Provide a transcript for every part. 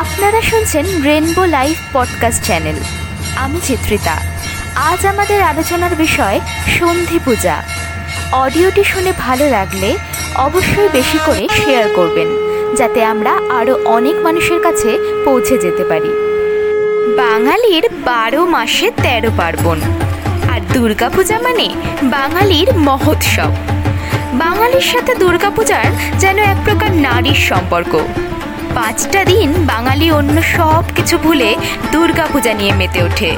আপনারা শুনছেন rainbow live podcast channel আমি চিত্রিতা। আজ আমাদের আলোচনার বিষয় সন্ধি পূজা। অডিওটি শুনে ভালো লাগলে অবশ্যই বেশি করে শেয়ার করবেন, যাতে আমরা আরও অনেক মানুষের কাছে পৌঁছে যেতে পারি। বাঙালির বারো মাসে তেরো পার্বণ। আর দুর্গাপূজা মানে বাঙালির মহোৎসব। বাঙালির সাথে দুর্গাপূজার যেন এক প্রকার নারীর সম্পর্ক। পাঁচটা দিন বাঙালি অন্য সব কিছু ভুলে দুর্গাপূজা নিয়ে মেতে ওঠে।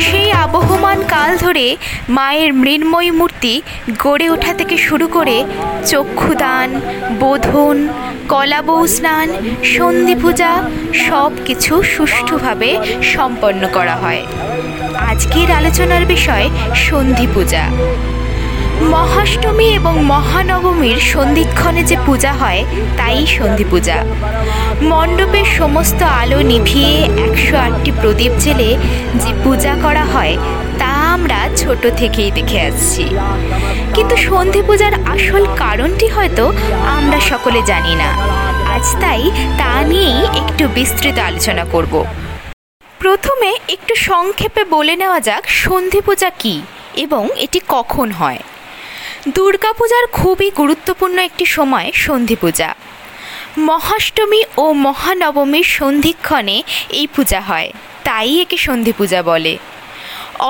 সেই আবহমান কাল ধরে মায়ের মৃন্ময়ী মূর্তি গড়ে ওঠা থেকে শুরু করে চক্ষুদান, বোধন কলাবৌ স্নান, সন্ধি পূজা সব কিছু সুষ্ঠুভাবে সম্পন্ন করা হয়। আজকের আলোচনার বিষয় সন্ধি পূজা। মহাষ্টমী এবং মহানবমীর সন্ধিক্ষণে যে পূজা হয়, তাই সন্ধি পূজা। মণ্ডপের সমস্ত আলো নিভিয়ে একশো আটটি প্রদীপ জেলে যে পূজা করা হয়, তা আমরা ছোট থেকেই দেখে আসছি। কিন্তু সন্ধি পূজার আসল কারণটি হয়তো আমরা সকলে জানি না। আজ তাই তা নিয়েই একটু বিস্তৃত আলোচনা করব। প্রথমে একটু সংক্ষেপে বলে নেওয়া যাক সন্ধি পূজা কী। এবং এটি কখন হয়? দুর্গাপূজার খুবই গুরুত্বপূর্ণ একটি সময় সন্ধি পূজা মহাষ্টমী ও মহানবমীর সন্ধিক্ষণে এই পূজা হয়, তাই একে সন্ধি পূজা বলে।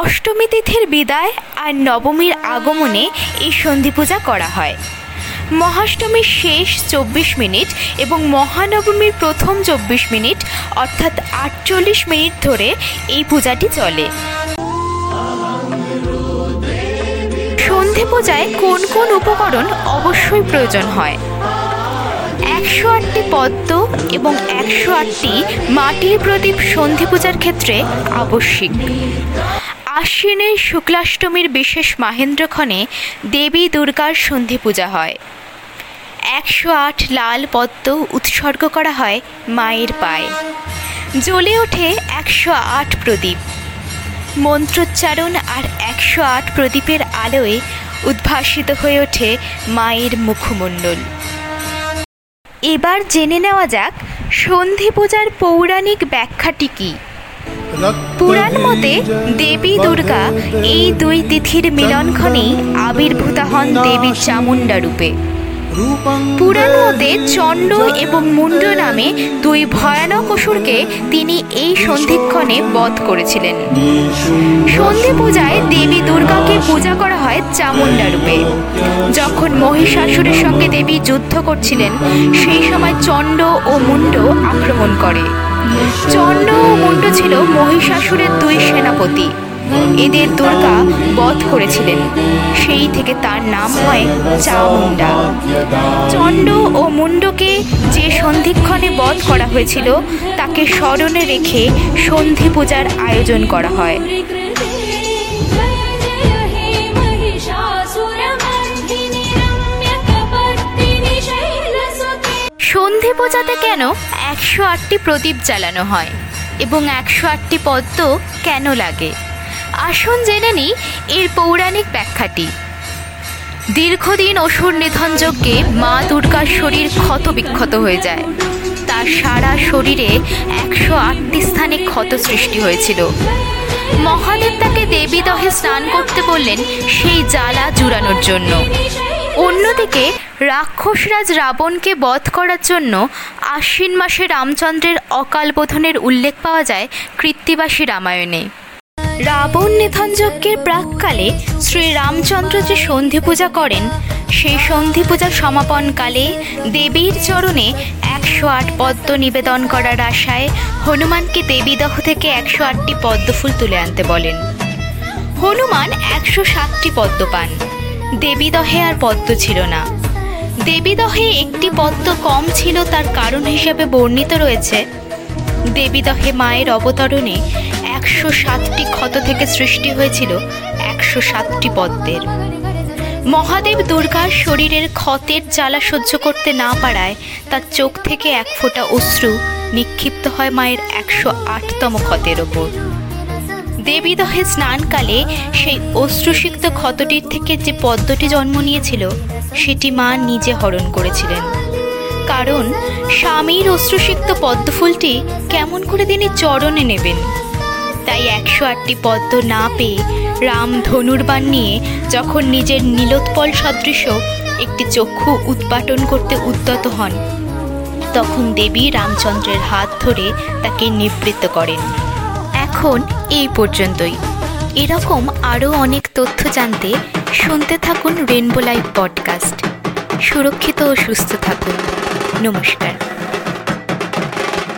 অষ্টমী তিথির বিদায় আর নবমীর আগমনে এই সন্ধি পূজা করা হয়। মহাষ্টমীর শেষ চব্বিশ মিনিট এবং মহানবমীর প্রথম চব্বিশ মিনিট, অর্থাৎ আটচল্লিশ মিনিট ধরে এই পূজাটি চলে। সন্ধি পূজায় কোন কোন উপকরণ অবশ্যই প্রয়োজন হয়? একশো আটটি পদ্ম এবং একশো আটটি মাটির প্রদীপ সন্ধি পূজার ক্ষেত্রে আবশ্যিক। আশ্বিনের শুক্লাষ্টমীর বিশেষ মাহেন্দ্রক্ষণে দেবী দুর্গার সন্ধি পূজা হয়। একশো আট লাল পদ্ম উৎসর্গ করা হয় মায়ের পায়ে। জ্বলে ওঠে একশো আট প্রদীপ। মন্ত্রোচ্চারণ আর একশো আট প্রদীপের আলোয় উদ্ভাসিত হয়ে ওঠে মায়ের মুখমণ্ডল। এবার জেনে নেওয়া যাক, সন্ধি পূজার পৌরাণিক ব্যাখ্যাটি কী? পুরাণ মতে দেবী দুর্গা এই দুই তিথির মিলনক্ষণেই আবির্ভূতা হন দেবী চামুণ্ডা রূপে। পুরাণ মতে চণ্ড এবং মুন্ড নামে দুই ভয়ানক অসুরকে তিনি এই সন্ধিক্ষণে বধ করেছিলেন। সন্ধি পূজায় দেবী দুর্গাকে পূজা করা হয় চামুণ্ডা রূপে। যখন মহিষাসুরের সঙ্গে দেবী যুদ্ধ করছিলেন, সেই সময় চণ্ড ও মুন্ড আক্রমণ করে। চণ্ড ও মুন্ড ছিল মহিষাসুরের দুই সেনাপতি। এদের দুর্গা বধ করেছিলেন। সেই থেকে তার নাম হয় চামুন্ডা চণ্ড ও মুন্ডকে যে সন্ধিক্ষণে বধ করা হয়েছিল, তাকে স্মরণে রেখে সন্ধি পূজার আয়োজন করা হয়। সন্ধি পূজাতে কেন একশো আটটি প্রদীপ জ্বালানো হয়? এবং একশো আটটি পদ্ম কেন লাগে? আসুন জেনে নিই এর পৌরাণিক ব্যাখ্যাটি। দীর্ঘদিন অসুর নিধন যজ্ঞে মা দুর্গার শরীর ক্ষত বিক্ষত হয়ে যায়। তার সারা শরীরে একশো আটটি স্থানে ক্ষত সৃষ্টি হয়েছিল। মহাদেব তাকে দেবী দহে স্নান করতে বললেন সেই জ্বালা জুড়ানোর জন্য। অন্যদিকে রাক্ষসরাজ রাবণকে বধ করার জন্য আশ্বিন মাসে রামচন্দ্রের অকাল বোধনের উল্লেখ পাওয়া যায় কৃত্তিবাসী রামায়ণে। রাবণ নিধন যজ্ঞের প্রাককালে শ্রী রামচন্দ্র যে সন্ধি পূজা করেন, সেই সন্ধি পূজার সমাপনকালে দেবীর চরণে একশো আট পদ্ম নিবেদন করার আশায় হনুমানকে দেবীদহ থেকে একশো আটটি পদ্মফুল তুলে আনতে বলেন। হনুমান একশো সাতটি পদ্ম পান। দেবীদহে আর পদ্ম ছিল না। দেবীদহে একটি পদ্ম কম ছিল তার কারণ হিসেবে বর্ণিত রয়েছে। দেবীদহে মায়ের অবতরণে একশো সাতটি ক্ষত থেকে সৃষ্টি হয়েছিল একশো সাতটি পদ্মের। মহাদেব দুর্গার শরীরের ক্ষতের জ্বালা সহ্য করতে না পারায় তার চোখ থেকে এক ফোঁটা অশ্রু নিক্ষিপ্ত হয় মায়ের একশো আটতম ক্ষতের ওপর। দেবীদহে স্নানকালে সেই অশ্রুসিক্ত ক্ষতটির থেকে যে পদ্মটি জন্ম নিয়েছিল, সেটি মা নিজে হরণ করেছিলেন। কারণ স্বামীর অশ্রুসিক্ত পদ্মফুলটি কেমন করে তিনি চরণে নেবেন? তাই একশো আটটি পদ্ম না পেয়ে রাম ধনুর্বাণ নিয়ে যখন নিজের নীলোৎপল সদৃশ একটি চক্ষু উৎপাটন করতে উদ্যত হন, তখন দেবী রামচন্দ্রের হাত ধরে তাকে নিবৃত্ত করেন। এখন এই পর্যন্তই। এরকম আরও অনেক তথ্য জানতে শুনতে থাকুন রেনবো লাইভ পডকাস্ট। সুরক্ষিত ও সুস্থ থাকুন। নমস্কার।